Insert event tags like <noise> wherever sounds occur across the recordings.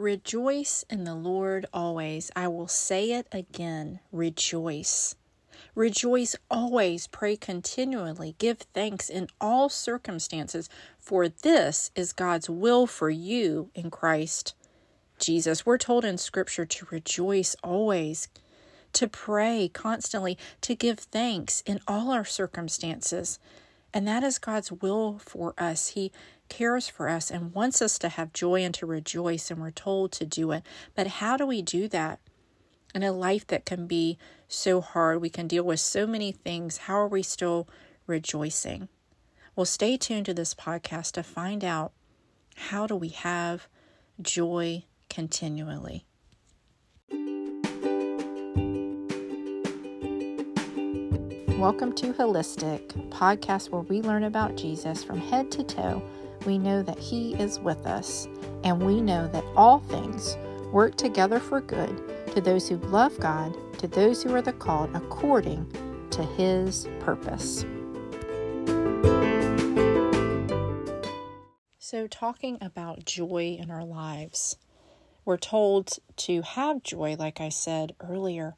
Rejoice in the Lord always. I will say it again rejoice. Rejoice always, pray continually, give thanks in all circumstances, for this is God's will for you in Christ Jesus. We're told in Scripture to rejoice always, to pray constantly, to give thanks in all our circumstances. And that is God's will for us. He cares for us and wants us to have joy and to rejoice, and we're told to do it. But how do we do that? In a life that can be so hard, we can deal with so many things. How are we still rejoicing? Well, stay tuned to this podcast to find out how do we have joy continually. Welcome to Holistic, podcast where we learn about Jesus from head to toe. We know that He is with us, and we know that all things work together for good to those who love God, to those who are the called according to His purpose. So, talking about joy in our lives, we're told to have joy, like I said earlier.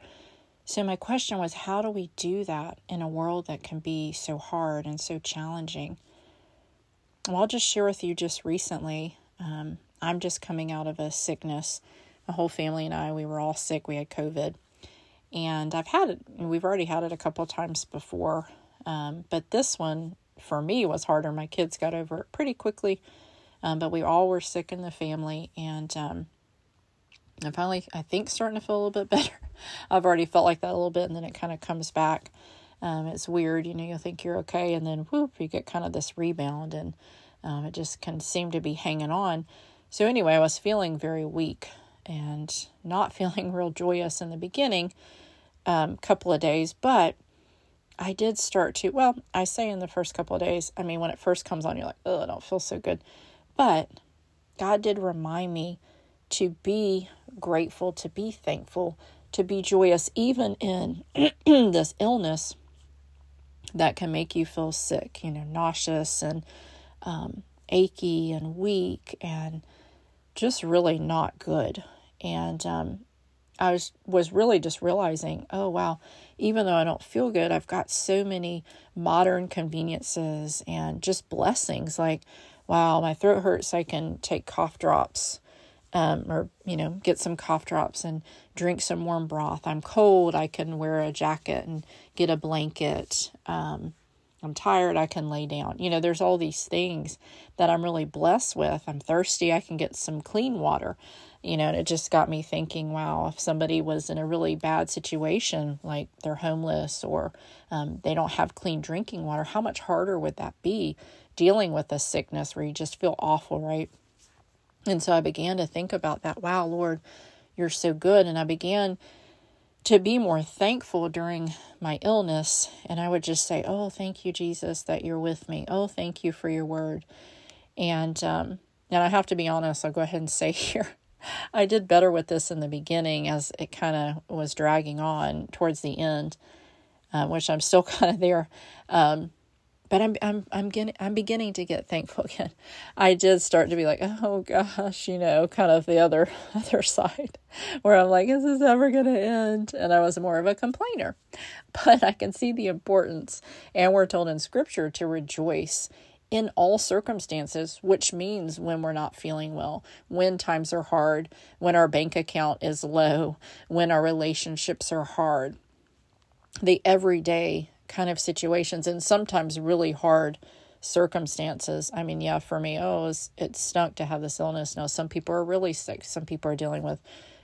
So, my question was how do we do that in a world that can be so hard and so challenging? Well, I'll just share with you just recently. Um, I'm just coming out of a sickness. My whole family and I, we were all sick. We had COVID. And I've had it, we've already had it a couple times before. Um, but this one, for me, was harder. My kids got over it pretty quickly. Um, but we all were sick in the family. And um, I'm finally, I think, starting to feel a little bit <laughs> better. I've already felt like that a little bit, and then it kind of comes back. Um, it's weird, you know, you'll think you're okay, and then whoop, you get kind of this rebound, and um, it just can seem to be hanging on. So, anyway, I was feeling very weak and not <laughs> feeling real joyous in the beginning, um, couple of days, but I did start to, well, I say in the first couple of days, I mean, when it first comes on, you're like, oh, I don't feel so good. But God did remind me to be grateful, to be thankful, to be joyous, even in <clears throat> this illness that can make you feel sick, you know, nauseous and um, achy and weak and just really not good. And um, I was was really just realizing, oh wow, even though I don't feel good, I've got so many modern conveniences and just blessings. Like, wow, my throat hurts, I can take cough drops um, or you know get some cough drops and drink some warm broth. I'm cold. I can wear a jacket and get a blanket. Um, i'm tired. I can lay down. You know there's all these things that i'm really blessed with. I'm thirsty. I can get some clean water. You know and it just got me thinking wow if somebody was in a really bad situation like they're homeless or um, they don't have clean drinking water how much harder would that be dealing with a sickness where you just feel awful right and so I began to think about that. Wow, Lord, you're so good. And I began to be more thankful during my illness. And I would just say, Oh, thank you, Jesus, that you're with me. Oh, thank you for your word. And, um, and I have to be honest, I'll go ahead and say <laughs> here, I did better with this in the beginning as it kind of was dragging on towards the end, uh, which I'm still <laughs> kind of there. Um, but I'm I'm I'm getting I'm beginning to get thankful <laughs> again. I did start to be like, oh gosh, you know, kind of the other <laughs> other side, where I'm like, is this ever going to end? And I was more of a complainer, <laughs> but I can see the importance, and we're told in Scripture to rejoice in all circumstances, which means when we're not feeling well, when times are hard, when our bank account is low, when our relationships are hard. The everyday kind of situations and sometimes really hard circumstances. I mean, yeah, for me, oh, it, was, it stunk to have this illness. No, some people are really sick. Some people are dealing with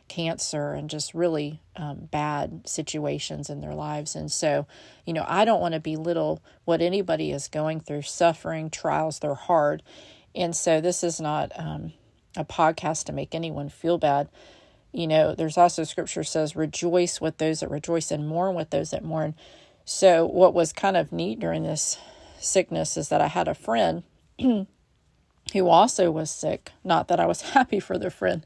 cancer and just really um, bad situations in their lives. And so, you know, I don't want to belittle what anybody is going through, suffering, trials, they're hard. And so, this is not um, a podcast to make anyone feel bad. You know, there's also scripture says, rejoice with those that rejoice and mourn with those that mourn. So, what was kind of neat during this sickness is that I had a friend <clears throat> who also was sick. Not that I was <laughs> happy for the friend,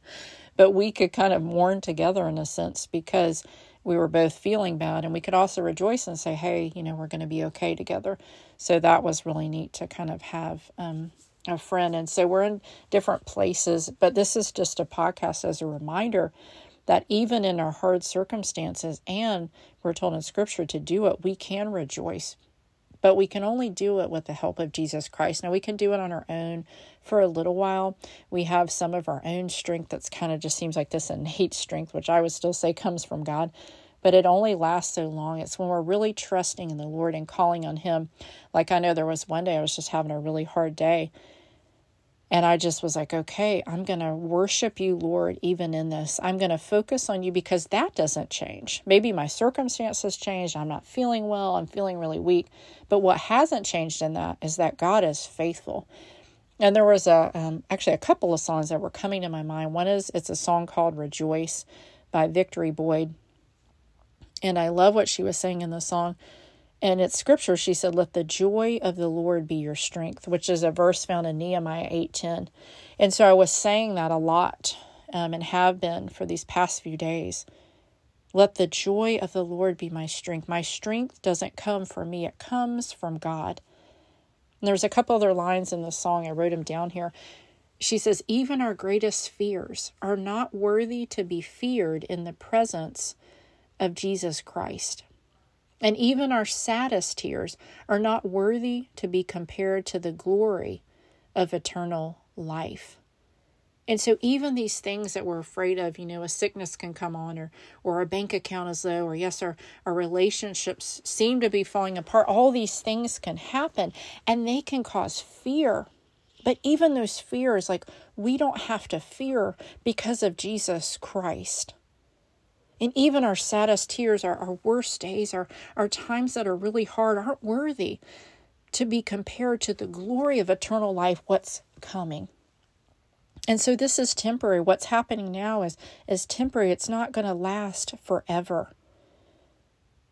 but we could kind of mourn together in a sense because we were both feeling bad and we could also rejoice and say, hey, you know, we're going to be okay together. So, that was really neat to kind of have um, a friend. And so we're in different places, but this is just a podcast as a reminder that even in our hard circumstances, and we're told in scripture to do it, we can rejoice. But we can only do it with the help of Jesus Christ. Now, we can do it on our own for a little while. We have some of our own strength that's kind of just seems like this innate strength, which I would still say comes from God but it only lasts so long. It's when we're really trusting in the Lord and calling on Him. Like I know there was one day I was just having a really hard day. And I just was like, okay, I'm going to worship you, Lord, even in this. I'm going to focus on you because that doesn't change. Maybe my circumstances changed. I'm not feeling well. I'm feeling really weak. But what hasn't changed in that is that God is faithful. And there was a um, actually a couple of songs that were coming to my mind. One is it's a song called "Rejoice" by Victory Boyd, and I love what she was saying in the song. And it's scripture. She said, Let the joy of the Lord be your strength, which is a verse found in Nehemiah 8:10. And so I was saying that a lot um, and have been for these past few days. Let the joy of the Lord be my strength. My strength doesn't come from me, it comes from God. And there's a couple other lines in the song. I wrote them down here. She says, Even our greatest fears are not worthy to be feared in the presence of Jesus Christ. And even our saddest tears are not worthy to be compared to the glory of eternal life. And so, even these things that we're afraid of, you know, a sickness can come on, or, or our bank account is low, or yes, our, our relationships seem to be falling apart, all these things can happen and they can cause fear. But even those fears, like we don't have to fear because of Jesus Christ. And even our saddest tears, our, our worst days, our, our times that are really hard, aren't worthy to be compared to the glory of eternal life, what's coming. And so this is temporary. What's happening now is, is temporary. It's not going to last forever.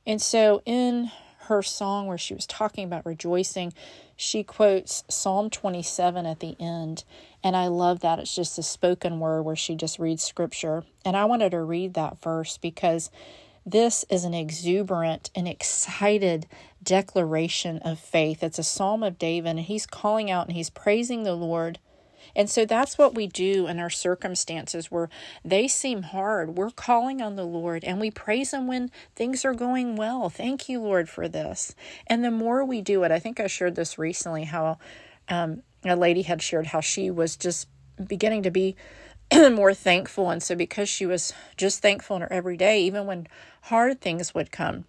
And so in her song where she was talking about rejoicing, she quotes Psalm 27 at the end. And I love that. It's just a spoken word where she just reads scripture. And I wanted to read that verse because this is an exuberant and excited declaration of faith. It's a psalm of David, and he's calling out and he's praising the Lord and so that's what we do in our circumstances where they seem hard. We're calling on the Lord and we praise Him when things are going well. Thank you, Lord, for this. And the more we do it, I think I shared this recently how um, a lady had shared how she was just beginning to be <clears throat> more thankful. And so because she was just thankful in her everyday, even when hard things would come,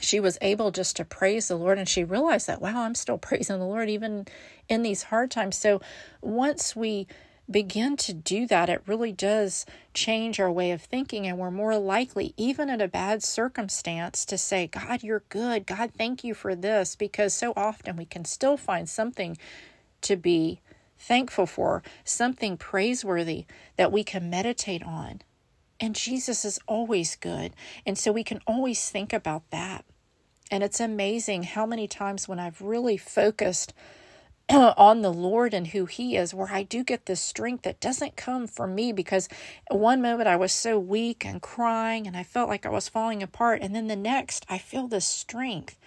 she was able just to praise the Lord and she realized that, wow, I'm still <laughs> praising the Lord even in these hard times. So once we begin to do that, it really does change our way of thinking, and we're more likely, even in a bad circumstance, to say, God, you're good. God, thank you for this, because so often we can still find something to be thankful for, something praiseworthy that we can meditate on. And Jesus is always good. And so we can always think about that. And it's amazing how many times when I've really focused <clears throat> on the Lord and who He is, where I do get this strength that doesn't come from me because one moment I was so weak and crying and I felt like I was falling apart. And then the next, I feel this strength.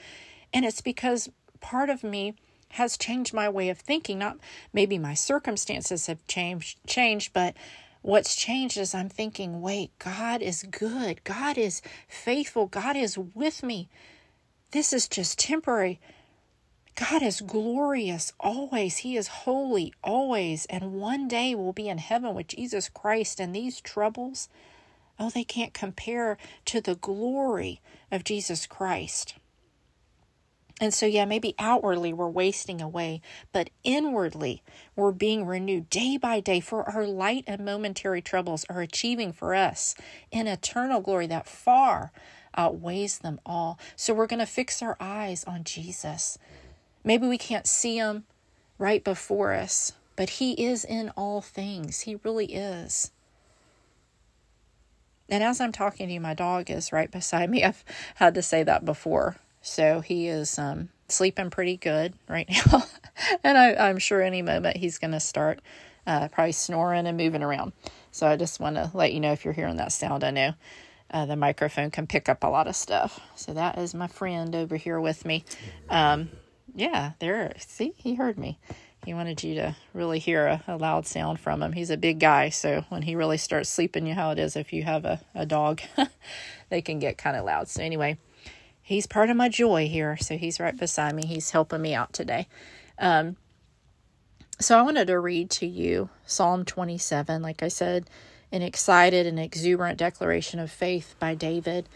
And it's because part of me has changed my way of thinking. Not maybe my circumstances have changed, changed, but What's changed is I'm thinking, wait, God is good. God is faithful. God is with me. This is just temporary. God is glorious always. He is holy always. And one day we'll be in heaven with Jesus Christ. And these troubles, oh, they can't compare to the glory of Jesus Christ. And so, yeah, maybe outwardly we're wasting away, but inwardly we're being renewed day by day, for our light and momentary troubles are achieving for us an eternal glory that far outweighs them all. So, we're going to fix our eyes on Jesus. Maybe we can't see him right before us, but he is in all things. He really is. And as I'm talking to you, my dog is right beside me. <laughs> I've had to say that before so he is um, sleeping pretty good <laughs> right now. and I, am sure any moment he's going to start uh, probably snoring and moving around. So I just want to let you know if you're hearing that sound. I know uh, the microphone can pick up a lot of stuff. So that is my friend over here with me. Um, yeah, there. See, he heard me. He wanted you to really hear a, a, loud sound from him. He's a big guy, so when he really starts sleeping, you know how it is if you have a, a dog, <laughs> they can get kind of loud. So, anyway, he's part of my joy here. So, he's right beside me. He's helping me out today. Um, so, I wanted to read to you Psalm 27, like I said, an excited and exuberant declaration of faith by David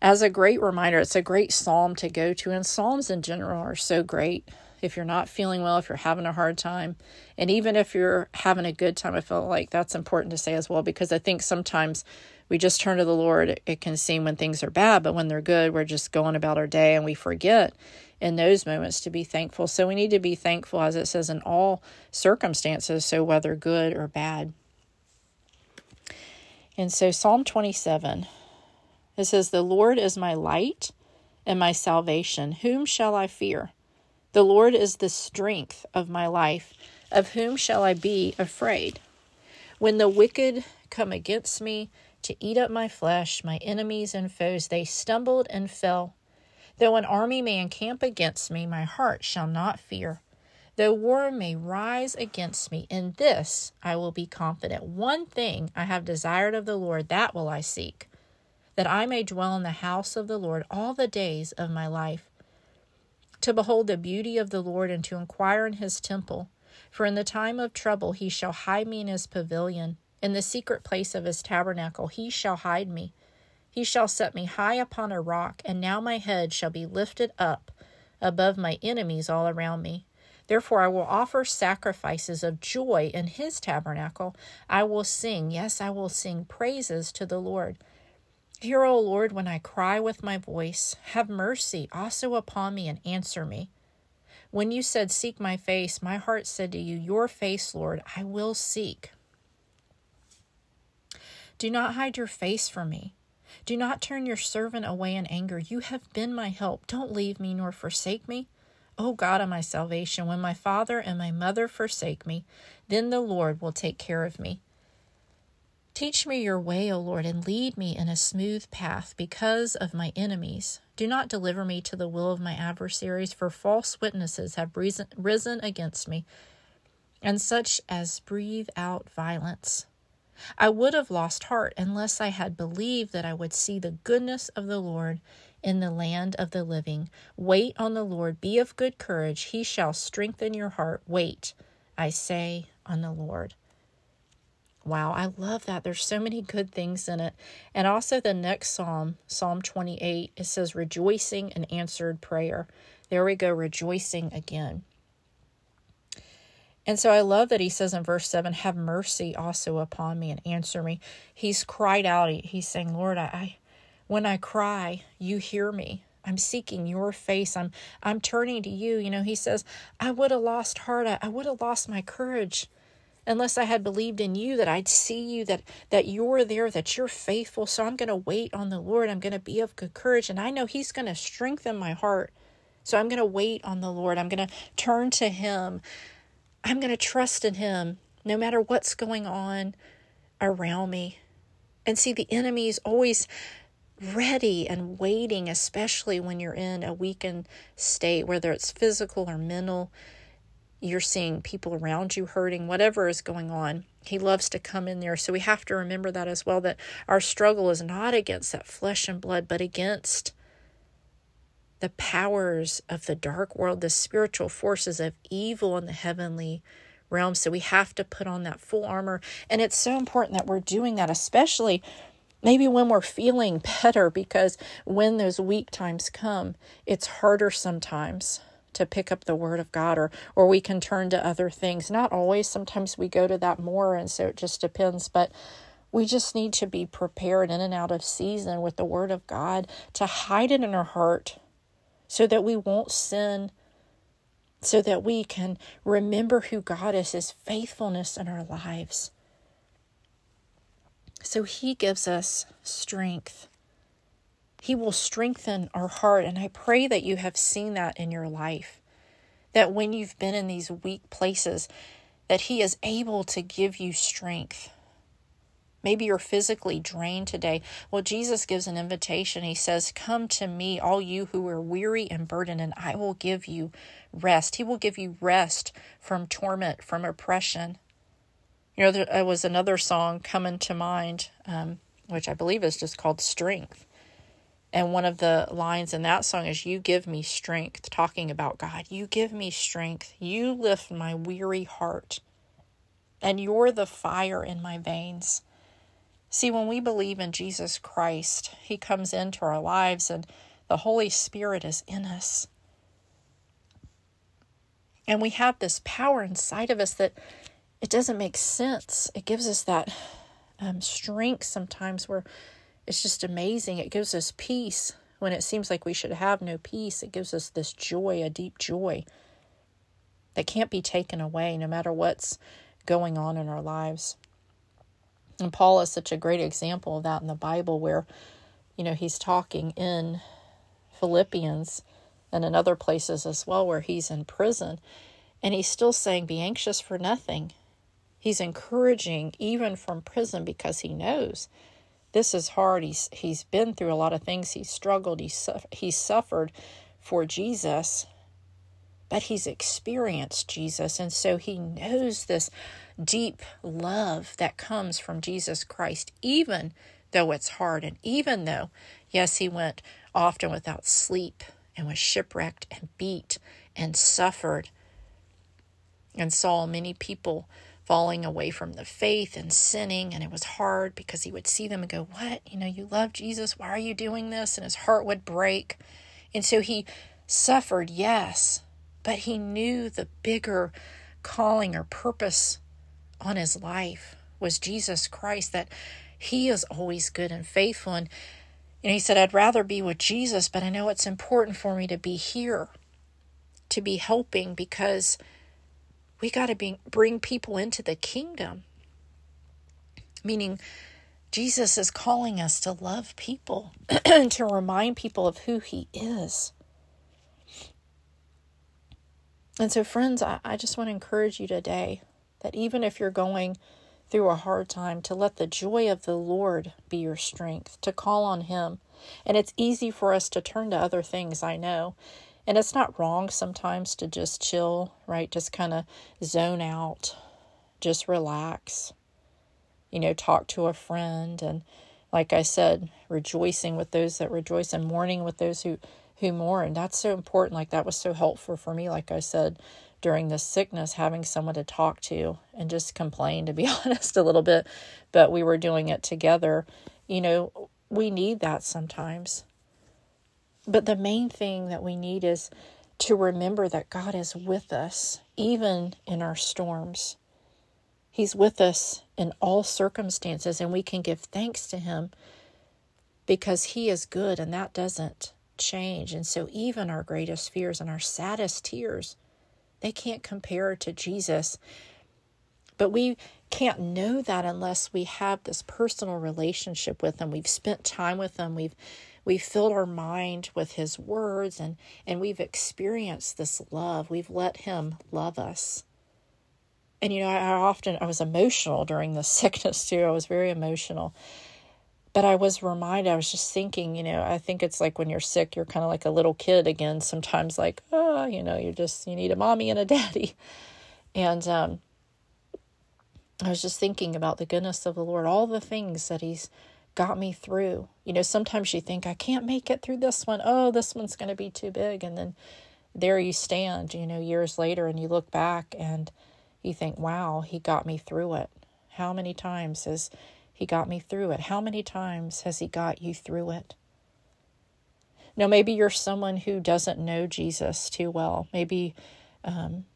as a great reminder. It's a great psalm to go to, and psalms in general are so great if you're not feeling well, if you're having a hard time, and even if you're having a good time, I feel like that's important to say as well because I think sometimes we just turn to the Lord. It can seem when things are bad, but when they're good, we're just going about our day and we forget in those moments to be thankful. So we need to be thankful, as it says, in all circumstances, so whether good or bad. And so Psalm 27, it says, The Lord is my light and my salvation. Whom shall I fear? The Lord is the strength of my life. Of whom shall I be afraid? When the wicked come against me to eat up my flesh, my enemies and foes, they stumbled and fell. Though an army may encamp against me, my heart shall not fear. Though war may rise against me, in this I will be confident. One thing I have desired of the Lord, that will I seek, that I may dwell in the house of the Lord all the days of my life to behold the beauty of the Lord and to inquire in his temple. For in the time of trouble he shall hide me in his pavilion. In the secret place of his tabernacle he shall hide me. He shall set me high upon a rock, and now my head shall be lifted up above my enemies all around me. Therefore, I will offer sacrifices of joy in his tabernacle. I will sing, yes, I will sing praises to the Lord. Hear, O Lord, when I cry with my voice. Have mercy also upon me and answer me. When you said, Seek my face, my heart said to you, Your face, Lord, I will seek. Do not hide your face from me. Do not turn your servant away in anger. You have been my help. Don't leave me nor forsake me. O God of my salvation, when my father and my mother forsake me, then the Lord will take care of me. Teach me your way, O Lord, and lead me in a smooth path because of my enemies. Do not deliver me to the will of my adversaries, for false witnesses have risen against me, and such as breathe out violence. I would have lost heart unless I had believed that I would see the goodness of the Lord in the land of the living. Wait on the Lord, be of good courage, he shall strengthen your heart. Wait, I say, on the Lord. Wow, I love that. There's so many good things in it. And also the next psalm, Psalm 28, it says rejoicing and answered prayer. There we go, rejoicing again. And so I love that he says in verse 7, Have mercy also upon me and answer me. He's cried out. He's saying, Lord, I, I when I cry, you hear me. I'm seeking your face. I'm I'm turning to you. You know, he says, I would have lost heart. I, I would have lost my courage unless I had believed in you that I'd see you that that you're there that you're faithful so I'm going to wait on the Lord I'm going to be of good courage and I know he's going to strengthen my heart so I'm going to wait on the Lord I'm going to turn to him I'm going to trust in him no matter what's going on around me and see the enemy is always ready and waiting especially when you're in a weakened state whether it's physical or mental you're seeing people around you hurting, whatever is going on. He loves to come in there. So we have to remember that as well that our struggle is not against that flesh and blood, but against the powers of the dark world, the spiritual forces of evil in the heavenly realm. So we have to put on that full armor. And it's so important that we're doing that, especially maybe when we're feeling <laughs> better, because when those weak times come, it's harder sometimes to pick up the word of God or or we can turn to other things. Not always, sometimes we go to that more and so it just depends, but we just need to be prepared in and out of season with the word of God to hide it in our heart so that we won't sin so that we can remember who God is, his faithfulness in our lives. So he gives us strength he will strengthen our heart. And I pray that you have seen that in your life. That when you've been in these weak places, that He is able to give you strength. Maybe you're physically drained today. Well, Jesus gives an invitation. He says, Come to me, all you who are weary and burdened, and I will give you rest. He will give you rest from torment, from oppression. You know, there was another song coming to mind, um, which I believe is just called Strength. And one of the lines in that song is, You give me strength, talking about God. You give me strength. You lift my weary heart. And you're the fire in my veins. See, when we believe in Jesus Christ, He comes into our lives and the Holy Spirit is in us. And we have this power inside of us that it doesn't make sense. It gives us that um, strength sometimes where it's just amazing. It gives us peace when it seems like we should have no peace. It gives us this joy, a deep joy that can't be taken away no matter what's going on in our lives. And Paul is such a great example of that in the Bible where, you know, he's talking in Philippians and in other places as well where he's in prison. And he's still saying, Be anxious for nothing. He's encouraging even from prison because he knows this is hard. He's he's been through a lot of things. He's struggled. He's he's suffered for Jesus, but he's experienced Jesus, and so he knows this deep love that comes from Jesus Christ, even though it's hard, and even though, yes, he went often without sleep and was shipwrecked and beat and suffered and saw many people falling away from the faith and sinning. And it was hard because he would see them and go, What? You know, you love Jesus. Why are you doing this? And his heart would break. And so he suffered, yes, but he knew the bigger calling or purpose on his life was Jesus Christ, that he is always good and faithful. And, and he said, I'd rather be with Jesus, but I know it's important for me to be here, to be helping because we got to be bring people into the kingdom. Meaning Jesus is calling us to love people, and <clears throat> to remind people of who he is. And so, friends, I, I just want to encourage you today that even if you're going through a hard time, to let the joy of the Lord be your strength, to call on Him. And it's easy for us to turn to other things, I know. And it's not wrong sometimes to just chill, right? Just kind of zone out, just relax, you know, talk to a friend. And like I said, rejoicing with those that rejoice and mourning with those who, who mourn. That's so important. Like that was so helpful for me, like I said, during this sickness, having someone to talk to and just complain, to be <laughs> honest, a little bit. But we were doing it together. You know, we need that sometimes but the main thing that we need is to remember that God is with us, even in our storms. He's with us in all circumstances, and we can give thanks to Him because He is good and that doesn't change. And so, even our greatest fears and our saddest tears, they can't compare to Jesus. But we can't know that unless we have this personal relationship with Him. We've spent time with Him. We've we've filled our mind with his words and and we've experienced this love we've let him love us and you know I, I often i was emotional during the <laughs> sickness too i was very emotional but i was reminded i was just thinking you know i think it's like when you're sick you're kind of like a little kid again sometimes like oh you know you just you need a mommy and a daddy <laughs> and um I was just thinking about the goodness of the Lord, all the things that He's got me through. You know, sometimes you think, I can't make it through this one. Oh, this one's going to be too big. And then there you stand, you know, years later, and you look back and you think, wow, he got me through it. How many times has he got me through it? How many times has he got you through it? Now, maybe you're someone who doesn't know Jesus too well. Maybe um,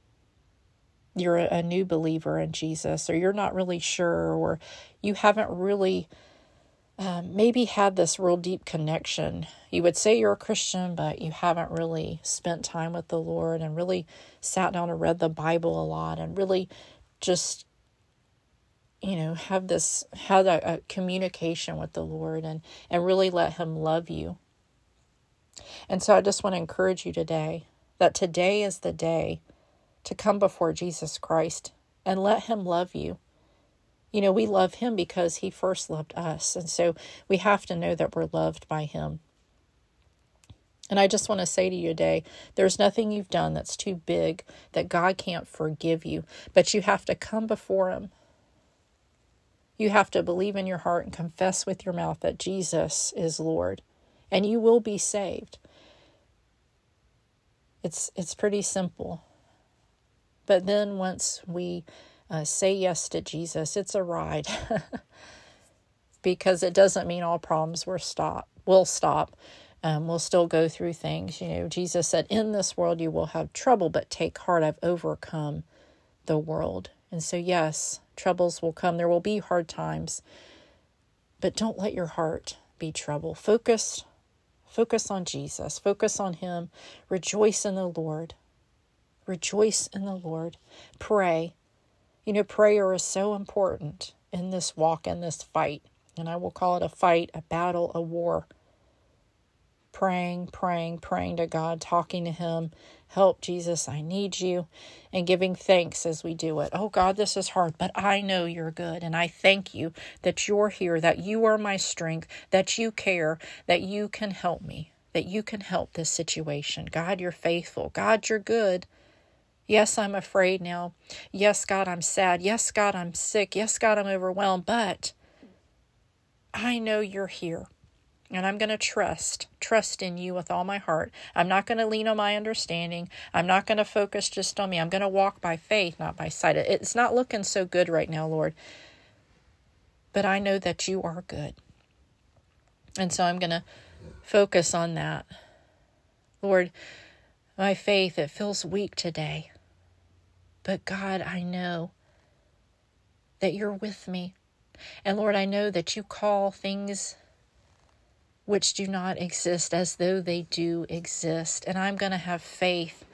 you're a, new believer in Jesus, or you're not really sure, or you haven't really um, maybe had this real deep connection. You would say you're a Christian, but you haven't really spent time with the Lord and really sat down and read the Bible a lot and really just, you know, have this, have a, communication with the Lord and, and really let Him love you. And so I just want to encourage you today that today is the day to come before Jesus Christ and let Him love you You know, we love Him because He first loved us. And so we have to know that we're loved by Him. And I just want to say to you today there's nothing you've done that's too big that God can't forgive you, but you have to come before Him. You have to believe in your heart and confess with your mouth that Jesus is Lord, and you will be saved. It's, it's pretty simple. But then once we uh, say yes to Jesus, it's a ride. <laughs> because it doesn't mean all problems will stop. Will stop. Um, we'll still go through things. You know, Jesus said, In this world you will have trouble, but take heart, I've overcome the world. And so, yes, troubles will come. There will be hard times, but don't let your heart be troubled. Focus, focus on Jesus. Focus on Him. Rejoice in the Lord. Rejoice in the Lord. Pray. You know, prayer is so important in this walk, in this fight. And I will call it a fight, a battle, a war praying, praying, praying to God, talking to Him. Help, Jesus, I need you, and giving thanks as we do it. Oh, God, this is hard, but I know you're good, and I thank you that you're here, that you are my strength, that you care, that you can help me, that you can help this situation. God, you're faithful. God, you're good. Yes, I'm afraid now. Yes, God, I'm sad. Yes, God, I'm sick. Yes, God, I'm overwhelmed, but I know you're here. And I'm going to trust, trust in you with all my heart. I'm not going to lean on my understanding. I'm not going to focus just on me. I'm going to walk by faith, not by sight. It's not looking so good right now, Lord. But I know that you are good. And so I'm going to focus on that. Lord, my faith, it feels weak today. But God, I know that you're with me. And Lord, I know that you call things which do not exist as though they do exist. And I'm going to have faith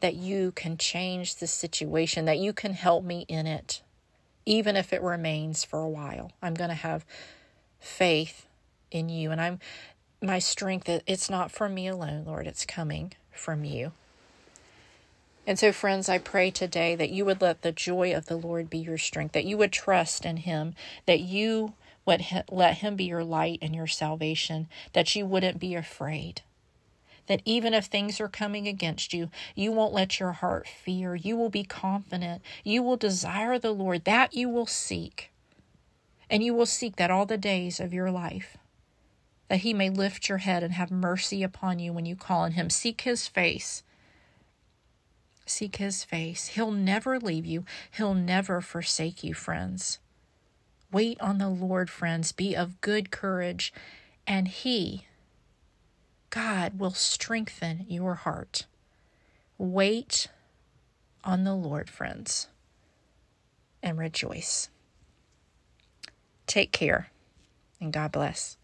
that you can change the situation, that you can help me in it, even if it remains for a while. I'm going to have faith in you. And I'm my strength, it's not from me alone, Lord, it's coming from you. And so, friends, I pray today that you would let the joy of the Lord be your strength, that you would trust in Him, that you would let Him be your light and your salvation, that you wouldn't be afraid. That even if things are coming against you, you won't let your heart fear. You will be confident. You will desire the Lord. That you will seek. And you will seek that all the days of your life. That He may lift your head and have mercy upon you when you call on Him. Seek His face. Seek His face. He'll never leave you, He'll never forsake you, friends. Wait on the Lord, friends. Be of good courage, and He, God, will strengthen your heart. Wait on the Lord, friends, and rejoice. Take care, and God bless.